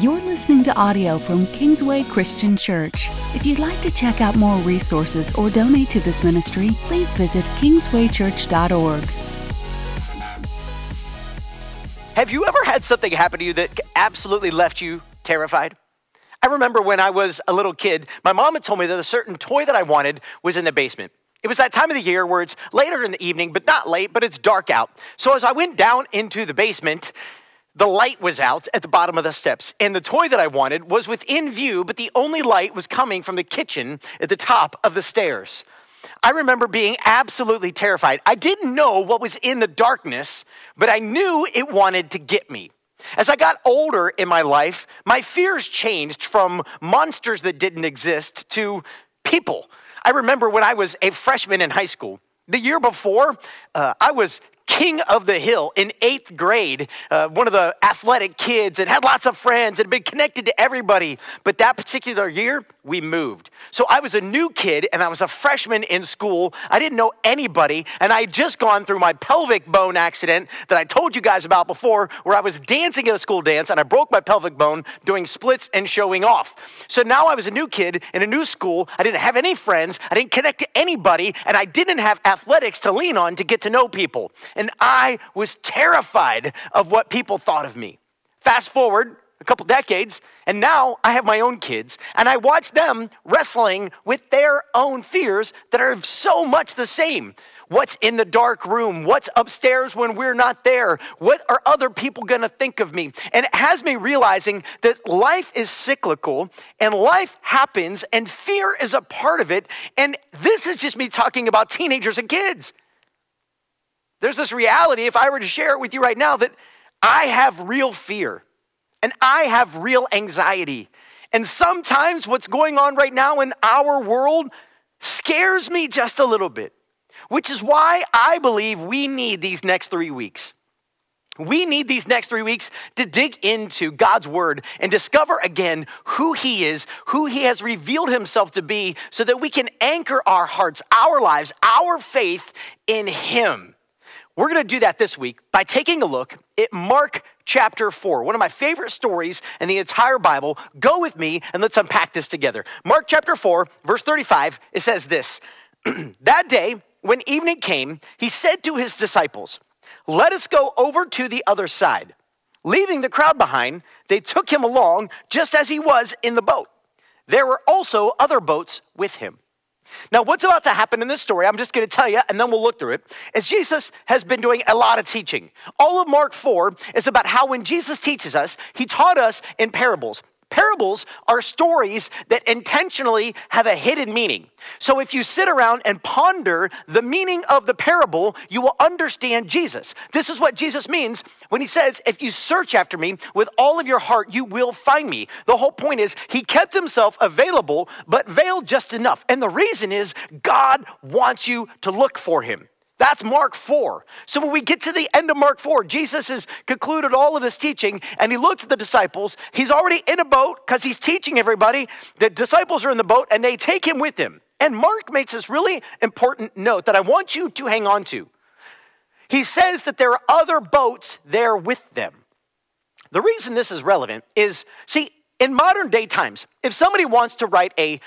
You're listening to audio from Kingsway Christian Church. If you'd like to check out more resources or donate to this ministry, please visit kingswaychurch.org. Have you ever had something happen to you that absolutely left you terrified? I remember when I was a little kid, my mom had told me that a certain toy that I wanted was in the basement. It was that time of the year where it's later in the evening, but not late, but it's dark out. So as I went down into the basement, the light was out at the bottom of the steps, and the toy that I wanted was within view, but the only light was coming from the kitchen at the top of the stairs. I remember being absolutely terrified. I didn't know what was in the darkness, but I knew it wanted to get me. As I got older in my life, my fears changed from monsters that didn't exist to people. I remember when I was a freshman in high school, the year before, uh, I was king of the hill in eighth grade, uh, one of the athletic kids and had lots of friends and been connected to everybody. But that particular year, we moved. So I was a new kid and I was a freshman in school. I didn't know anybody, and I had just gone through my pelvic bone accident that I told you guys about before, where I was dancing at a school dance and I broke my pelvic bone doing splits and showing off. So now I was a new kid in a new school. I didn't have any friends, I didn't connect to anybody, and I didn't have athletics to lean on to get to know people and I was terrified of what people thought of me. Fast forward a couple decades, and now I have my own kids, and I watch them wrestling with their own fears that are so much the same. What's in the dark room? What's upstairs when we're not there? What are other people going to think of me? And it has me realizing that life is cyclical and life happens and fear is a part of it. And this is just me talking about teenagers and kids. There's this reality, if I were to share it with you right now, that I have real fear and I have real anxiety. And sometimes what's going on right now in our world scares me just a little bit, which is why I believe we need these next three weeks. We need these next three weeks to dig into God's word and discover again who He is, who He has revealed Himself to be, so that we can anchor our hearts, our lives, our faith in Him. We're going to do that this week by taking a look at Mark chapter 4, one of my favorite stories in the entire Bible. Go with me and let's unpack this together. Mark chapter 4, verse 35, it says this That day, when evening came, he said to his disciples, Let us go over to the other side. Leaving the crowd behind, they took him along just as he was in the boat. There were also other boats with him. Now, what's about to happen in this story, I'm just going to tell you, and then we'll look through it, is Jesus has been doing a lot of teaching. All of Mark 4 is about how when Jesus teaches us, he taught us in parables. Parables are stories that intentionally have a hidden meaning. So if you sit around and ponder the meaning of the parable, you will understand Jesus. This is what Jesus means when he says, If you search after me with all of your heart, you will find me. The whole point is he kept himself available, but veiled just enough. And the reason is God wants you to look for him. That's Mark 4. So when we get to the end of Mark 4, Jesus has concluded all of his teaching and he looks at the disciples. He's already in a boat because he's teaching everybody. The disciples are in the boat and they take him with them. And Mark makes this really important note that I want you to hang on to. He says that there are other boats there with them. The reason this is relevant is see, in modern day times, if somebody wants to write a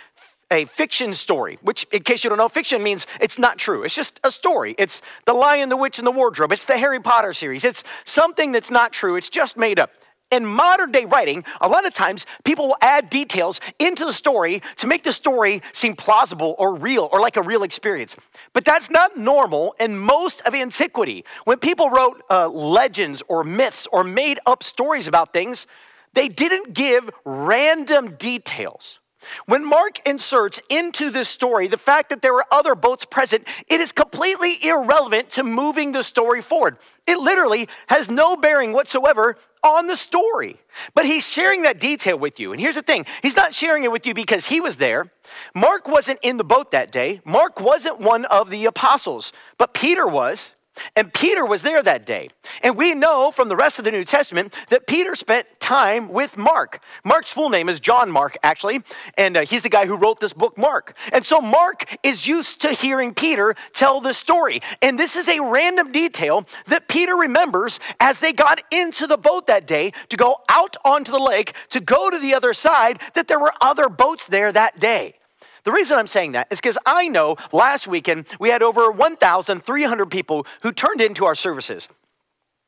a fiction story, which, in case you don't know, fiction means it's not true. It's just a story. It's The Lion, the Witch, and the Wardrobe. It's the Harry Potter series. It's something that's not true. It's just made up. In modern day writing, a lot of times people will add details into the story to make the story seem plausible or real or like a real experience. But that's not normal in most of antiquity. When people wrote uh, legends or myths or made up stories about things, they didn't give random details. When Mark inserts into this story the fact that there were other boats present, it is completely irrelevant to moving the story forward. It literally has no bearing whatsoever on the story. But he's sharing that detail with you. And here's the thing he's not sharing it with you because he was there. Mark wasn't in the boat that day, Mark wasn't one of the apostles, but Peter was. And Peter was there that day. And we know from the rest of the New Testament that Peter spent time with Mark. Mark's full name is John Mark, actually, and uh, he's the guy who wrote this book, Mark. And so Mark is used to hearing Peter tell this story. And this is a random detail that Peter remembers as they got into the boat that day to go out onto the lake to go to the other side, that there were other boats there that day. The reason I'm saying that is because I know last weekend we had over 1,300 people who turned into our services.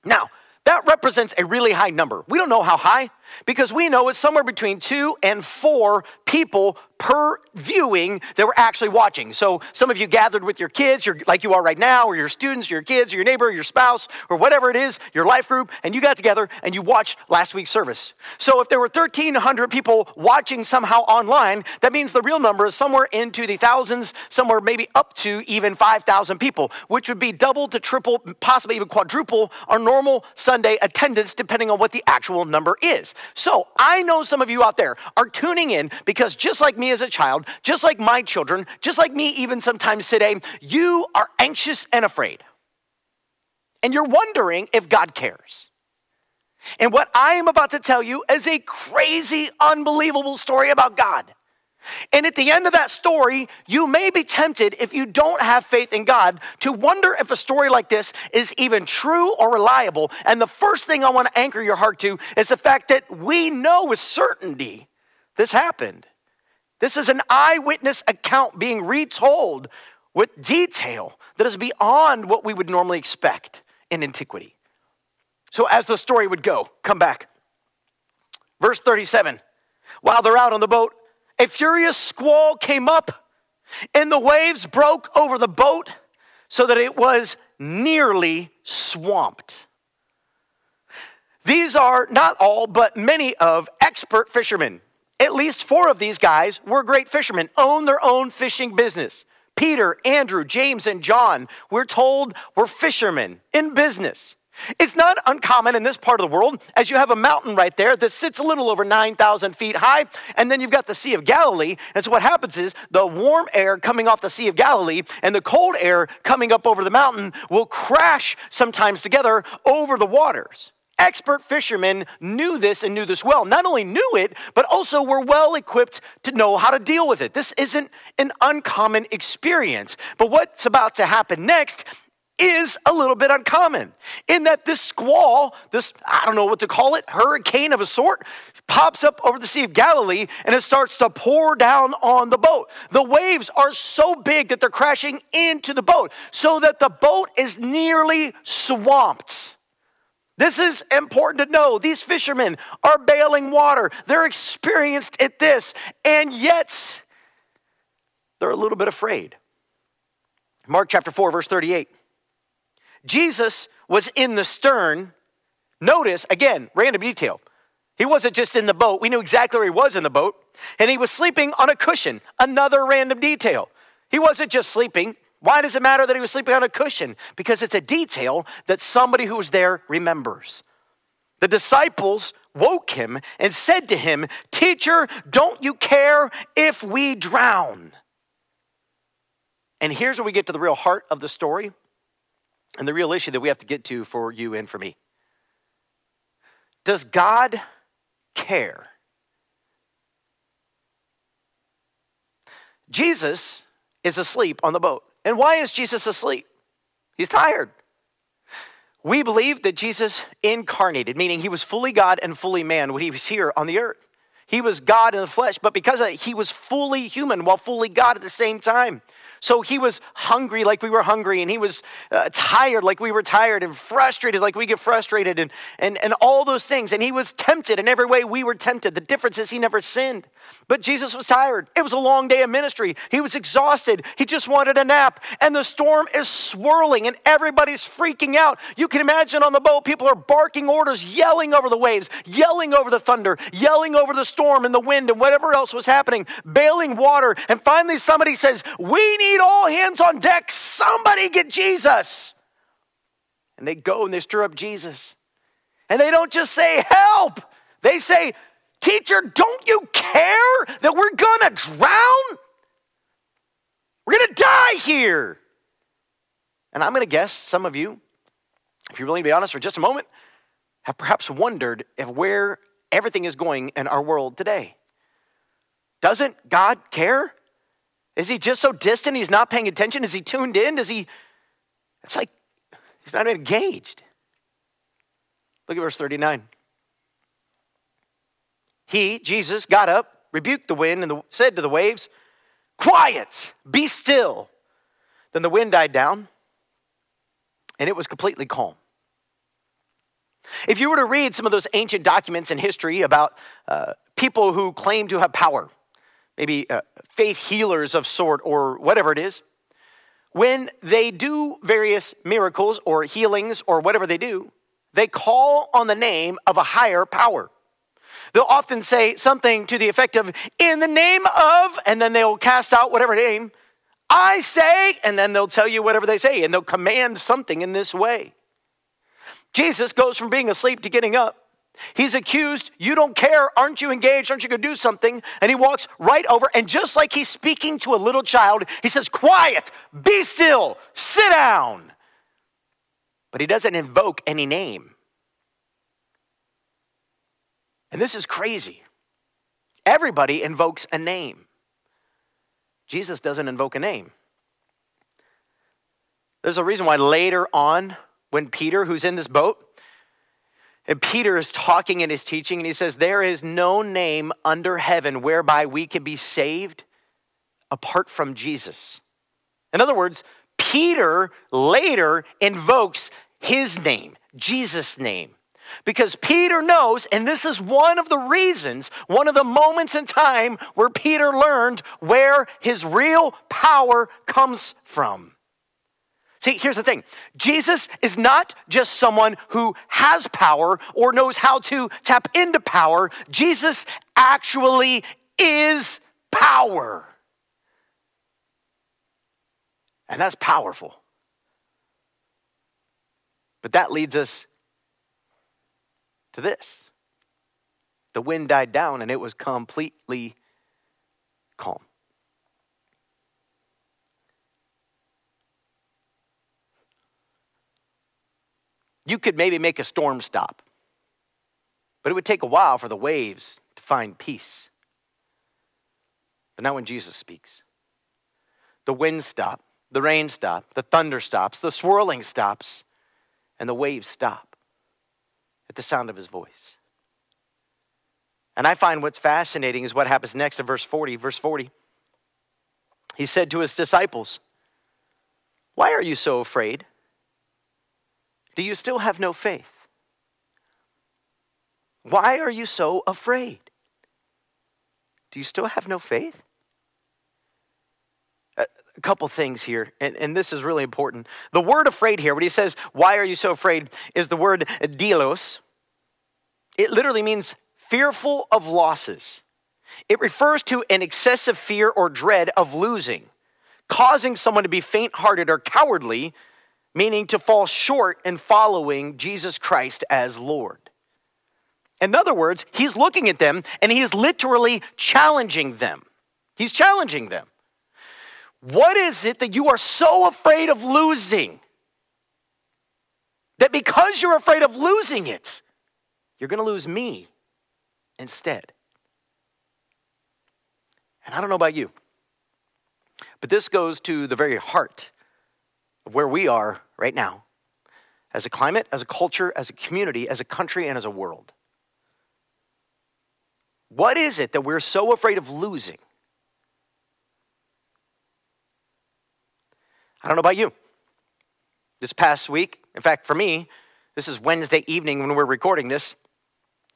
Now, that represents a really high number. We don't know how high because we know it's somewhere between two and four people per viewing that we're actually watching. So some of you gathered with your kids, you're, like you are right now, or your students, your kids, or your neighbor, your spouse, or whatever it is, your life group, and you got together and you watched last week's service. So if there were 1,300 people watching somehow online, that means the real number is somewhere into the thousands, somewhere maybe up to even 5,000 people, which would be double to triple, possibly even quadruple our normal Sunday attendance, depending on what the actual number is. So I know some of you out there are tuning in because just like me as a child, just like my children, just like me even sometimes today, you are anxious and afraid. And you're wondering if God cares. And what I am about to tell you is a crazy, unbelievable story about God. And at the end of that story, you may be tempted, if you don't have faith in God, to wonder if a story like this is even true or reliable. And the first thing I want to anchor your heart to is the fact that we know with certainty this happened. This is an eyewitness account being retold with detail that is beyond what we would normally expect in antiquity. So, as the story would go, come back. Verse 37 While they're out on the boat, a furious squall came up, and the waves broke over the boat so that it was nearly swamped. These are not all, but many of expert fishermen. At least four of these guys were great fishermen, own their own fishing business. Peter, Andrew, James, and John, we're told, were fishermen in business. It's not uncommon in this part of the world, as you have a mountain right there that sits a little over 9,000 feet high, and then you've got the Sea of Galilee. And so what happens is the warm air coming off the Sea of Galilee and the cold air coming up over the mountain will crash sometimes together over the waters. Expert fishermen knew this and knew this well. Not only knew it, but also were well equipped to know how to deal with it. This isn't an uncommon experience. But what's about to happen next is a little bit uncommon in that this squall, this, I don't know what to call it, hurricane of a sort, pops up over the Sea of Galilee and it starts to pour down on the boat. The waves are so big that they're crashing into the boat so that the boat is nearly swamped. This is important to know. These fishermen are bailing water. They're experienced at this, and yet they're a little bit afraid. Mark chapter 4, verse 38. Jesus was in the stern. Notice, again, random detail. He wasn't just in the boat. We knew exactly where he was in the boat. And he was sleeping on a cushion. Another random detail. He wasn't just sleeping, why does it matter that he was sleeping on a cushion? Because it's a detail that somebody who was there remembers. The disciples woke him and said to him, Teacher, don't you care if we drown? And here's where we get to the real heart of the story and the real issue that we have to get to for you and for me. Does God care? Jesus is asleep on the boat. And why is Jesus asleep? He's tired. We believe that Jesus incarnated, meaning he was fully God and fully man when he was here on the earth. He was God in the flesh, but because he was fully human while fully God at the same time. So he was hungry like we were hungry, and he was uh, tired like we were tired, and frustrated like we get frustrated, and, and, and all those things. And he was tempted in every way we were tempted. The difference is he never sinned. But Jesus was tired. It was a long day of ministry. He was exhausted. He just wanted a nap. And the storm is swirling, and everybody's freaking out. You can imagine on the boat, people are barking orders, yelling over the waves, yelling over the thunder, yelling over the storm and the wind, and whatever else was happening, bailing water. And finally, somebody says, We need need all hands on deck. Somebody get Jesus. And they go and they stir up Jesus. And they don't just say, Help. They say, Teacher, don't you care that we're to drown? We're to die here. And I'm to guess some of you, if you're willing to be honest for just a moment, have perhaps wondered if where everything is going in our world today. Doesn't God care? Is he just so distant he's not paying attention? Is he tuned in? Does he? It's like he's not engaged. Look at verse 39. He, Jesus, got up, rebuked the wind, and the, said to the waves, Quiet, be still. Then the wind died down, and it was completely calm. If you were to read some of those ancient documents in history about uh, people who claim to have power, maybe uh, faith healers of sort or whatever it is, when they do various miracles or healings or whatever they do, they call on the name of a higher power. They'll often say something to the effect of, in the name of, and then they'll cast out whatever name I say, and then they'll tell you whatever they say, and they'll command something in this way. Jesus goes from being asleep to getting up. He's accused, you don't care, aren't you engaged, aren't you to do something? And he walks right over, and just like he's speaking to a little child, he says, Quiet, be still, sit down. But he doesn't invoke any name. And this is crazy. Everybody invokes a name. Jesus doesn't invoke a name. There's a reason why later on, when Peter, who's in this boat, and Peter is talking in his teaching, and he says, There is no name under heaven whereby we can be saved apart from Jesus. In other words, Peter later invokes his name, Jesus' name. Because Peter knows, and this is one of the reasons, one of the moments in time where Peter learned where his real power comes from. See, here's the thing Jesus is not just someone who has power or knows how to tap into power, Jesus actually is power. And that's powerful. But that leads us to this the wind died down and it was completely calm. You could maybe make a storm stop, but it would take a while for the waves to find peace. But not when Jesus speaks. The wind stops, the rain stops, the thunder stops, the swirling stops, and the waves stop at the sound of his voice. And I find what's fascinating is what happens next in verse 40. Verse 40. He said to his disciples, Why are you so afraid? Do you still have no faith? Why are you so afraid? Do you still have no faith? A couple things here, and, and this is really important. The word afraid here, when he says, Why are you so afraid? is the word deilos. It literally means fearful of losses. It refers to an excessive fear or dread of losing, causing someone to be faint hearted or cowardly meaning to fall short in following Jesus Christ as Lord. In other words, he's looking at them and he is literally challenging them. He's challenging them. What is it that you are so afraid of losing? That because you're afraid of losing it, you're going to lose me instead. And I don't know about you, but this goes to the very heart where we are right now as a climate, as a culture, as a community, as a country, and as a world. What is it that we're so afraid of losing? I don't know about you. This past week, in fact, for me, this is Wednesday evening when we're recording this.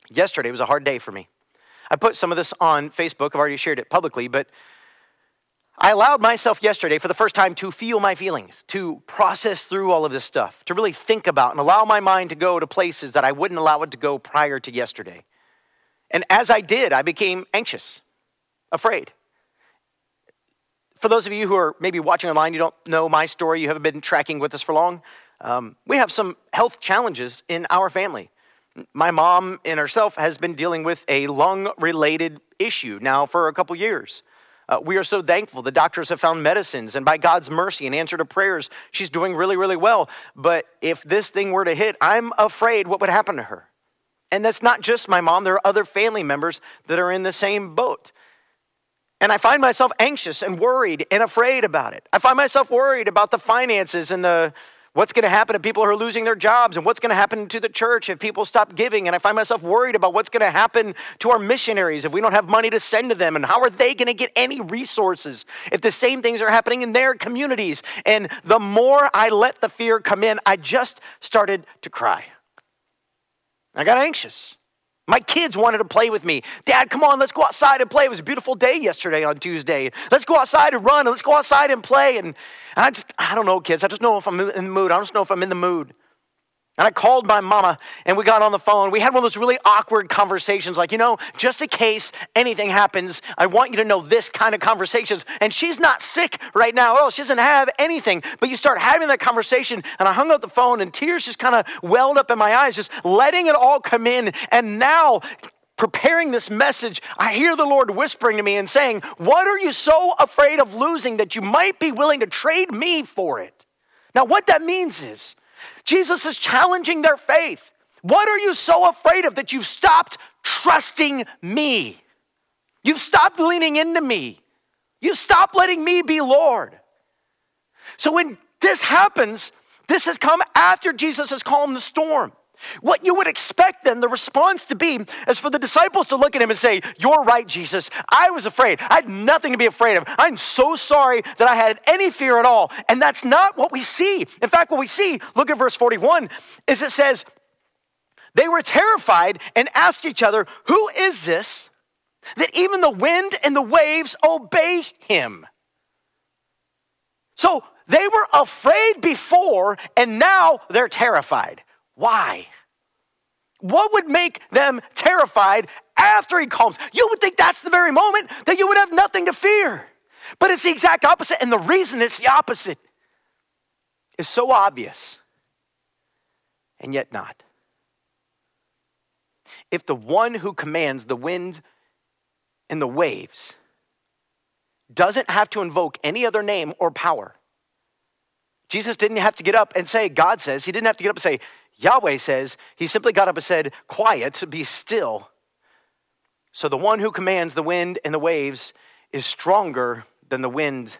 Yesterday was a hard day for me. I put some of this on Facebook. I've already shared it publicly, but I allowed myself yesterday for the first time to feel my feelings, to process through all of this stuff, to really think about and allow my mind to go to places that I wouldn't allow it to go prior to yesterday. And as I did, I became anxious, afraid. For those of you who are maybe watching online, you don't know my story, you haven't been tracking with us for long. Um, we have some health challenges in our family. My mom and herself has been dealing with a lung related issue now for a couple years. Uh, we are so thankful. The doctors have found medicines, and by God's mercy and answer to prayers, she's doing really, really well. But if this thing were to hit, I'm afraid what would happen to her. And that's not just my mom, there are other family members that are in the same boat. And I find myself anxious and worried and afraid about it. I find myself worried about the finances and the what's going to happen to people who are losing their jobs and what's going to happen to the church if people stop giving. And I find myself worried about what's going to happen to our missionaries if we don't have money to send to them. And how are they going to get any resources if the same things are happening in their communities? And the more I let the fear come in, I just started to cry. I got anxious. My kids wanted to play with me. Dad, come on, let's go outside and play. It was a beautiful day yesterday on Tuesday. Let's go outside and run and let's go outside and play. And, and I just, I don't know, kids. I just know if I'm in the mood. I don't just know if I'm in the mood. And I called my mama and we got on the phone. We had one of those really awkward conversations, like, you know, just in case anything happens, I want you to know this kind of conversations. And she's not sick right now. Oh, she doesn't have anything. But you start having that conversation, and I hung up the phone, and tears just kind of welled up in my eyes, just letting it all come in. And now, preparing this message, I hear the Lord whispering to me and saying, What are you so afraid of losing that you might be willing to trade me for it? Now, what that means is, Jesus is challenging their faith. What are you so afraid of that you've stopped trusting me? You've stopped leaning into me. You've stopped letting me be Lord. So when this happens, this has come after Jesus has calmed the storm. What you would expect then, the response to be, is for the disciples to look at him and say, You're right, Jesus. I was afraid. I had nothing to be afraid of. I'm so sorry that I had any fear at all. And that's not what we see. In fact, what we see, look at verse 41, is it says, They were terrified and asked each other, Who is this that even the wind and the waves obey him? So they were afraid before, and now they're terrified. Why? What would make them terrified after he calms? You would think that's the very moment that you would have nothing to fear. But it's the exact opposite. And the reason it's the opposite is so obvious and yet not. If the one who commands the wind and the waves doesn't have to invoke any other name or power, Jesus didn't have to get up and say, God says, he didn't have to get up and say, Yahweh says, he simply got up and said, Quiet, be still. So the one who commands the wind and the waves is stronger than the wind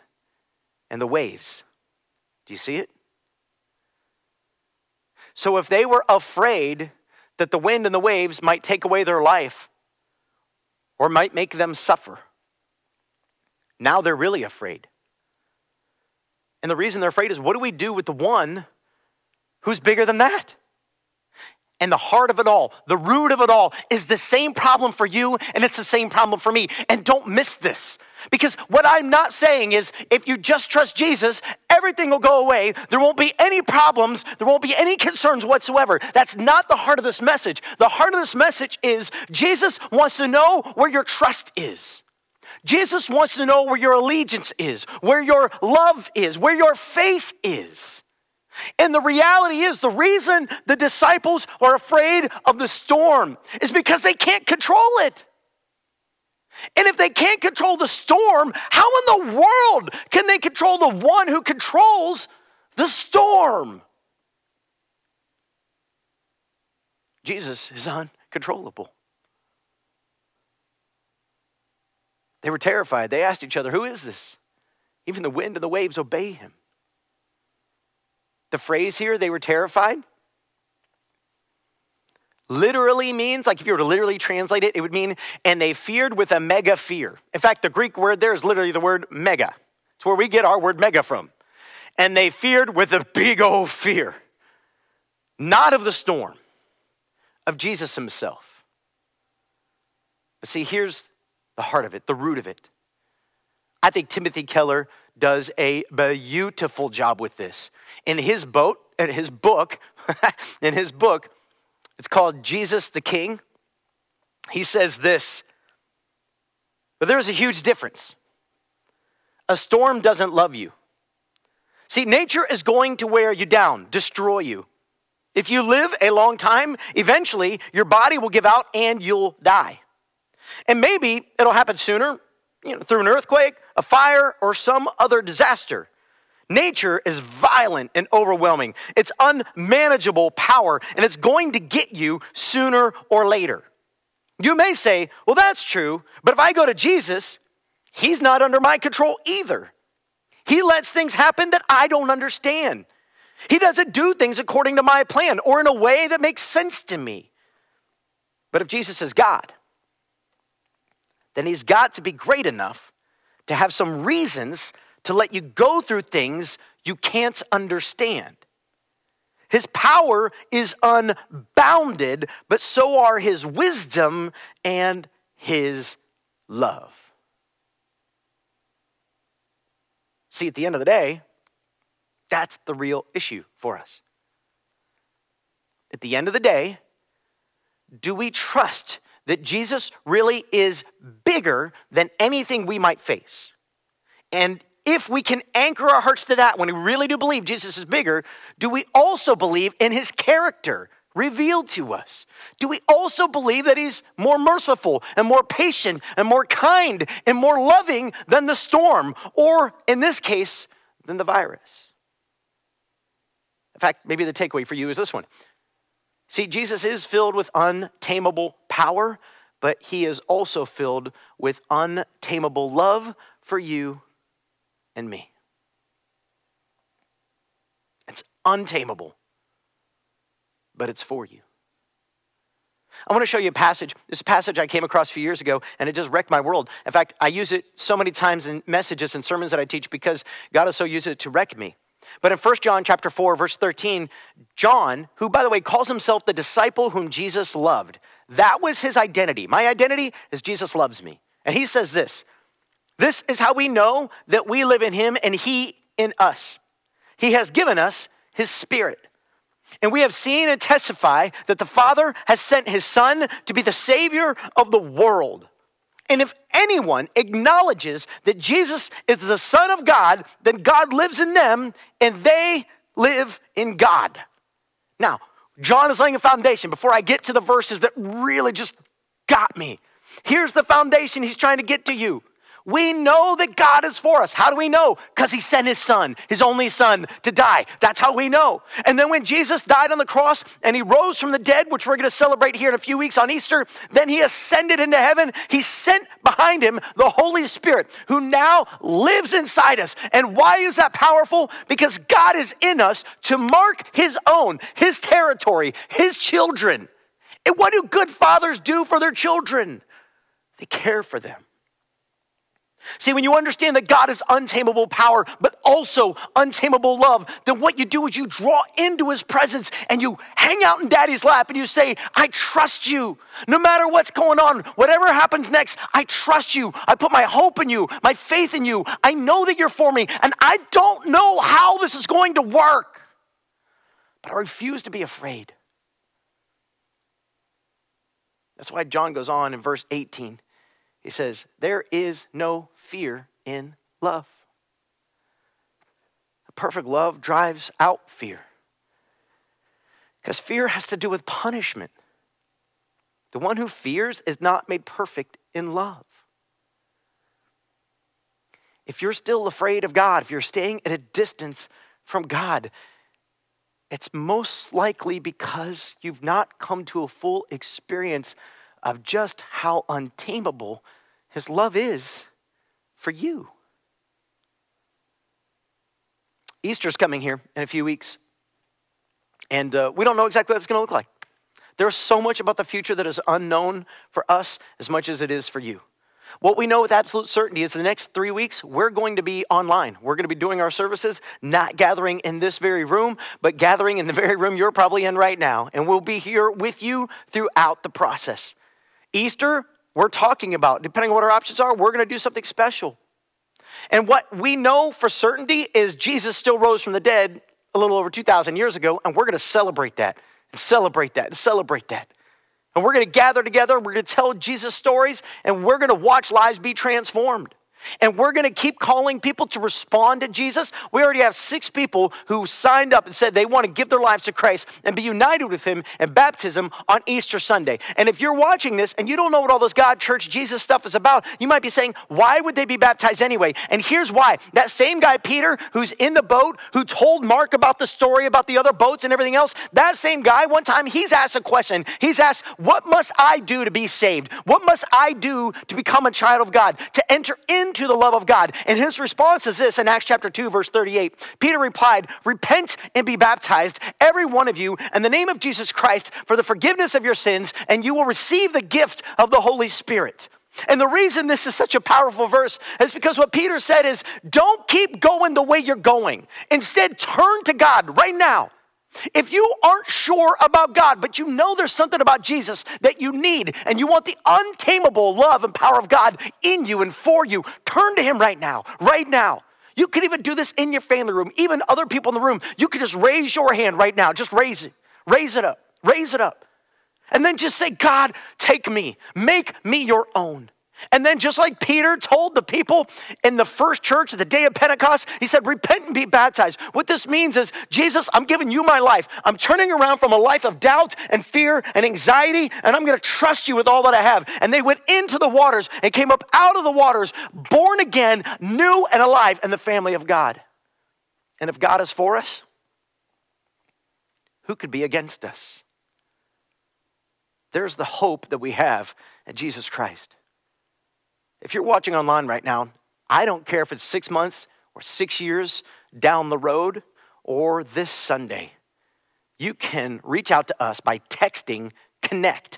and the waves. Do you see it? So if they were afraid that the wind and the waves might take away their life or might make them suffer, now they're really afraid. And the reason they're afraid is what do we do with the one who's bigger than that? And the heart of it all, the root of it all, is the same problem for you and it's the same problem for me. And don't miss this. Because what I'm not saying is if you just trust Jesus, everything will go away. There won't be any problems. There won't be any concerns whatsoever. That's not the heart of this message. The heart of this message is Jesus wants to know where your trust is. Jesus wants to know where your allegiance is, where your love is, where your faith is. And the reality is, the reason the disciples are afraid of the storm is because they can't control it. And if they can't control the storm, how in the world can they control the one who controls the storm? Jesus is uncontrollable. They were terrified. They asked each other, Who is this? Even the wind and the waves obey him. The phrase here, they were terrified, literally means, like if you were to literally translate it, it would mean, and they feared with a mega fear. In fact, the Greek word there is literally the word mega. It's where we get our word mega from. And they feared with a big old fear, not of the storm, of Jesus himself. But see, here's the heart of it, the root of it. I think Timothy Keller does a beautiful job with this. In his boat, in his book, in his book, it's called Jesus the King. He says this, but there's a huge difference. A storm doesn't love you. See, nature is going to wear you down, destroy you. If you live a long time, eventually your body will give out and you'll die. And maybe it'll happen sooner, you know, through an earthquake, a fire, or some other disaster. Nature is violent and overwhelming. It's unmanageable power, and it's going to get you sooner or later. You may say, well, that's true, but if I go to Jesus, he's not under my control either. He lets things happen that I don't understand. He doesn't do things according to my plan or in a way that makes sense to me. But if Jesus is God, then he's got to be great enough to have some reasons to let you go through things you can't understand. His power is unbounded, but so are his wisdom and his love. See, at the end of the day, that's the real issue for us. At the end of the day, do we trust that Jesus really is bigger than anything we might face? And if we can anchor our hearts to that when we really do believe Jesus is bigger, do we also believe in his character revealed to us? Do we also believe that he's more merciful and more patient and more kind and more loving than the storm, or in this case, than the virus? In fact, maybe the takeaway for you is this one. See, Jesus is filled with untamable power, but he is also filled with untamable love for you and me. It's untamable, but it's for you. I want to show you a passage. This passage I came across a few years ago, and it just wrecked my world. In fact, I use it so many times in messages and sermons that I teach because God has so used it to wreck me. But in 1 John chapter 4, verse 13, John, who by the way calls himself the disciple whom Jesus loved, that was his identity. My identity is Jesus loves me. And he says this this is how we know that we live in Him and He in us. He has given us His Spirit. And we have seen and testify that the Father has sent His Son to be the Savior of the world. And if anyone acknowledges that Jesus is the Son of God, then God lives in them and they live in God. Now, John is laying a foundation before I get to the verses that really just got me. Here's the foundation he's trying to get to you. We know that God is for us. How do we know? Because he sent his son, his only son, to die. That's how we know. And then when Jesus died on the cross and he rose from the dead, which we're going to celebrate here in a few weeks on Easter, then he ascended into heaven. He sent behind him the Holy Spirit who now lives inside us. And why is that powerful? Because God is in us to mark his own, his territory, his children. And what do good fathers do for their children? They care for them. See, when you understand that God is untamable power, but also untamable love, then what you do is you draw into his presence and you hang out in daddy's lap and you say, I trust you. No matter what's going on, whatever happens next, I trust you. I put my hope in you, my faith in you. I know that you're for me, and I don't know how this is going to work, but I refuse to be afraid. That's why John goes on in verse 18. He says, There is no fear in love. A Perfect love drives out fear. Because fear has to do with punishment. The one who fears is not made perfect in love. If you're still afraid of God, if you're staying at a distance from God, it's most likely because you've not come to a full experience of just how untamable His love is for you. Easter's coming here in a few weeks, and uh, we don't know exactly what it's going to look like. There's so much about the future that is unknown for us as much as it is for you. What we know with absolute certainty is the next three weeks, we're going to be online. We're going to be doing our services, not gathering in this very room, but gathering in the very room you're probably in right now. And we'll be here with you throughout the process. Easter, we're talking about, depending on what our options are, we're going to do something special. And what we know for certainty is Jesus still rose from the dead a little over 2,000 years ago, and we're going to celebrate that and celebrate that and celebrate that. And we're going to gather together and we're going to tell Jesus stories and we're going to watch lives be transformed. And we're going to keep calling people to respond to Jesus. We already have six people who signed up and said they want to give their lives to Christ and be united with Him in baptism on Easter Sunday. And if you're watching this and you don't know what all this God, church, Jesus stuff is about, you might be saying, why would they be baptized anyway? And here's why. That same guy, Peter, who's in the boat, who told Mark about the story about the other boats and everything else, that same guy, one time he's asked a question. He's asked, What must I do to be saved? What must I do to become a child of God, to enter into the love of God? And his response is this in Acts chapter 2, verse 38. Peter replied, Repent and be baptized, every one of you, in the name of Jesus Christ for the forgiveness of your sins, and you will receive the gift of the Holy Spirit. And the reason this is such a powerful verse is because what Peter said is don't keep going the way you're going. Instead, turn to God right now. If you aren't sure about God, but you know there's something about Jesus that you need and you want the untamable love and power of God in you and for you, turn to Him right now, right now. You could even do this in your family room, even other people in the room. You could just raise your hand right now, just raise it, raise it up, raise it up. And then just say, God, take me, make me your own. And then, just like Peter told the people in the first church at the day of Pentecost, he said, Repent and be baptized. What this means is, Jesus, I'm giving you my life. I'm turning around from a life of doubt and fear and anxiety, and I'm going to trust you with all that I have. And they went into the waters and came up out of the waters, born again, new and alive in the family of God. And if God is for us, who could be against us? There's the hope that we have in Jesus Christ. If you're watching online right now, I don't care if it's six months or six years down the road or this Sunday, you can reach out to us by texting connect,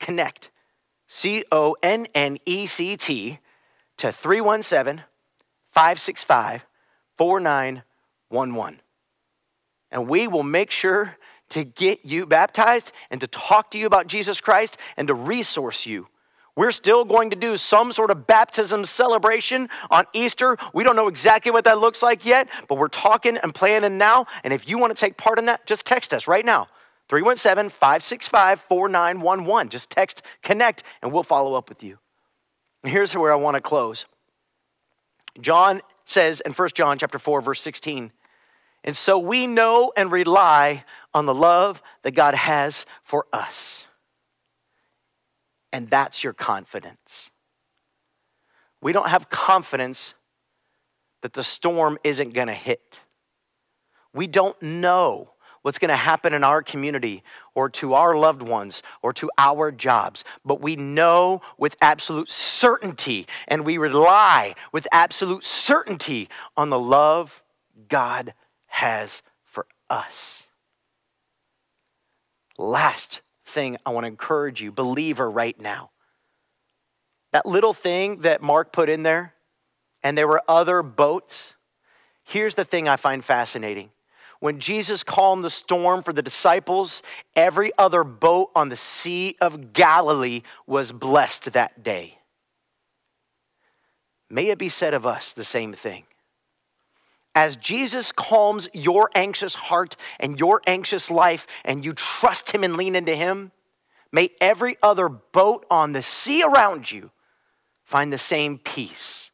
connect, C O N N E C T, to 317 565 4911. And we will make sure to get you baptized and to talk to you about Jesus Christ and to resource you. We're still going to do some sort of baptism celebration on Easter. We don't know exactly what that looks like yet, but we're talking and planning now. And if you want to take part in that, just text us right now 317 565 4911. Just text connect and we'll follow up with you. And here's where I want to close. John says in 1 John chapter 4 verse 16, and so we know and rely on the love that God has for us. And that's your confidence. We don't have confidence that the storm isn't going to hit. We don't know what's going to happen in our community or to our loved ones or to our jobs, but we know with absolute certainty and we rely with absolute certainty on the love God has for us. Last thing I want to encourage you, believer, right now. That little thing that Mark put in there, and there were other boats. Here's the thing I find fascinating. When Jesus calmed the storm for the disciples, every other boat on the Sea of Galilee was blessed that day. May it be said of us the same thing as Jesus calms your anxious heart and your anxious life, and you trust Him and lean into Him, may every other boat on the sea around you find the same peace.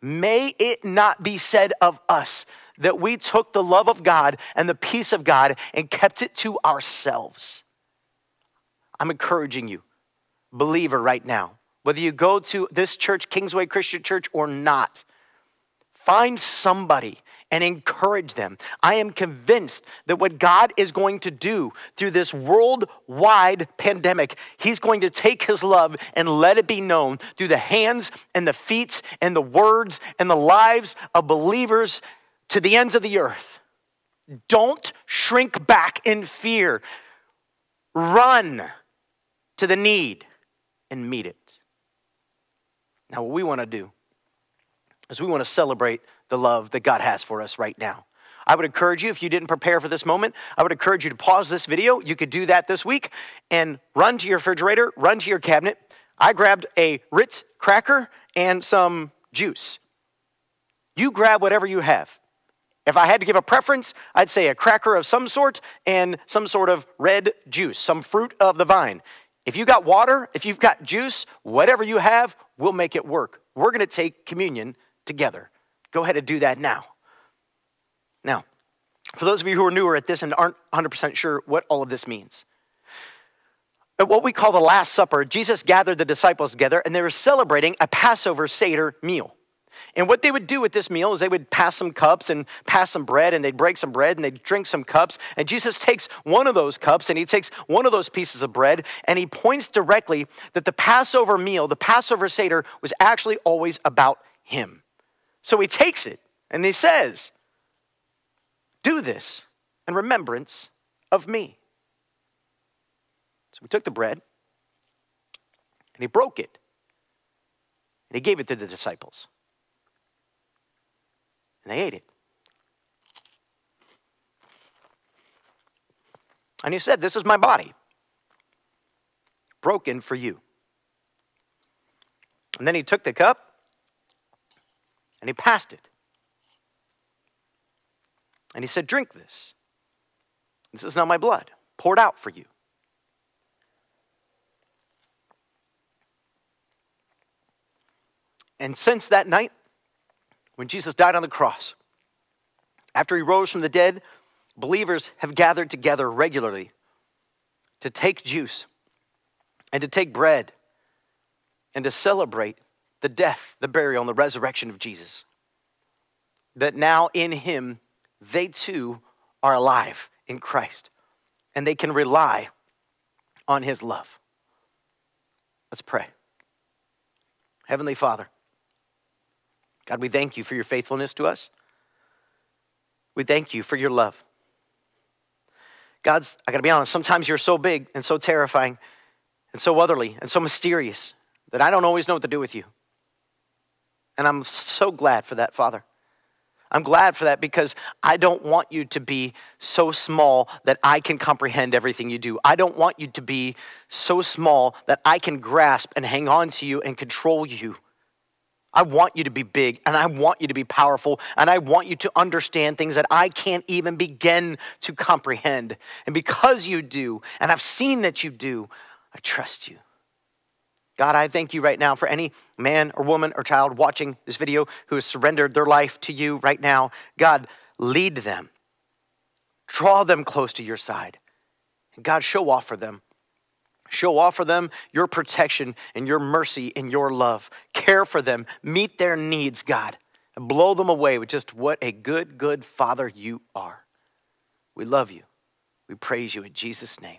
May it not be said of us that we took the love of God and the peace of God and kept it to ourselves. I'm encouraging you, believer, right now, whether you go to this church, Kingsway Christian Church, or not Find somebody and encourage them. I am convinced that what God is going to do through this worldwide pandemic, He's going to take His love and let it be known through the hands and the feet and the words and the lives of believers to the ends of the earth. Don't shrink back in fear. Run to the need and meet it. Now, what we want to do as we want to celebrate the love that God has for us right now. I would encourage you, if you didn't prepare for this moment, I would encourage you to pause this video. You could do that this week and run to your refrigerator, run to your cabinet. I grabbed a Ritz cracker and some juice. You grab whatever you have. If I had to give a preference, I'd say a cracker of some sort and some sort of red juice, some fruit of the vine. If you've got water, if you've got juice, whatever you have, we'll make it work we're going to take communion together. Go ahead and do that now. Now, for those of you who are newer at this and aren't 100% sure what all of this means, at what we call the Last Supper, Jesus gathered the disciples together and they were celebrating a Passover Seder meal. And what they would do with this meal is they would pass some cups and pass some bread, and they'd break some bread and they'd drink some cups. And Jesus takes one of those cups and he takes one of those pieces of bread and he points directly that the Passover meal, the Passover Seder, was actually always about him. So he takes it and he says, Do this in remembrance of me. So he took the bread and he broke it and he gave it to the disciples. And they ate it. And he said, This is my body, broken for you. And then he took the cup and he passed it. And he said, Drink this. This is now my blood, poured out for you. And since that night, when Jesus died on the cross, after he rose from the dead, believers have gathered together regularly to take juice and to take bread and to celebrate the death, the burial, and the resurrection of Jesus. That now in him, they too are alive in Christ and they can rely on his love. Let's pray. Heavenly Father, God, we thank you for your faithfulness to us. We thank you for your love. God's, I gotta be honest, sometimes you're so big and so terrifying and so otherly and so mysterious that I don't always know what to do with you. And I'm so glad for that, Father. I'm glad for that because I don't want you to be so small that I can comprehend everything you do. I don't want you to be so small that I can grasp and hang on to you and control you. I want you to be big and I want you to be powerful and I want you to understand things that I can't even begin to comprehend. And because you do, and I've seen that you do, I trust you. God, I thank you right now for any man or woman or child watching this video who has surrendered their life to you right now. God, lead them, draw them close to your side. God, show off for them Show off for them your protection and your mercy and your love. Care for them. Meet their needs, God. And blow them away with just what a good, good Father you are. We love you. We praise you in Jesus' name.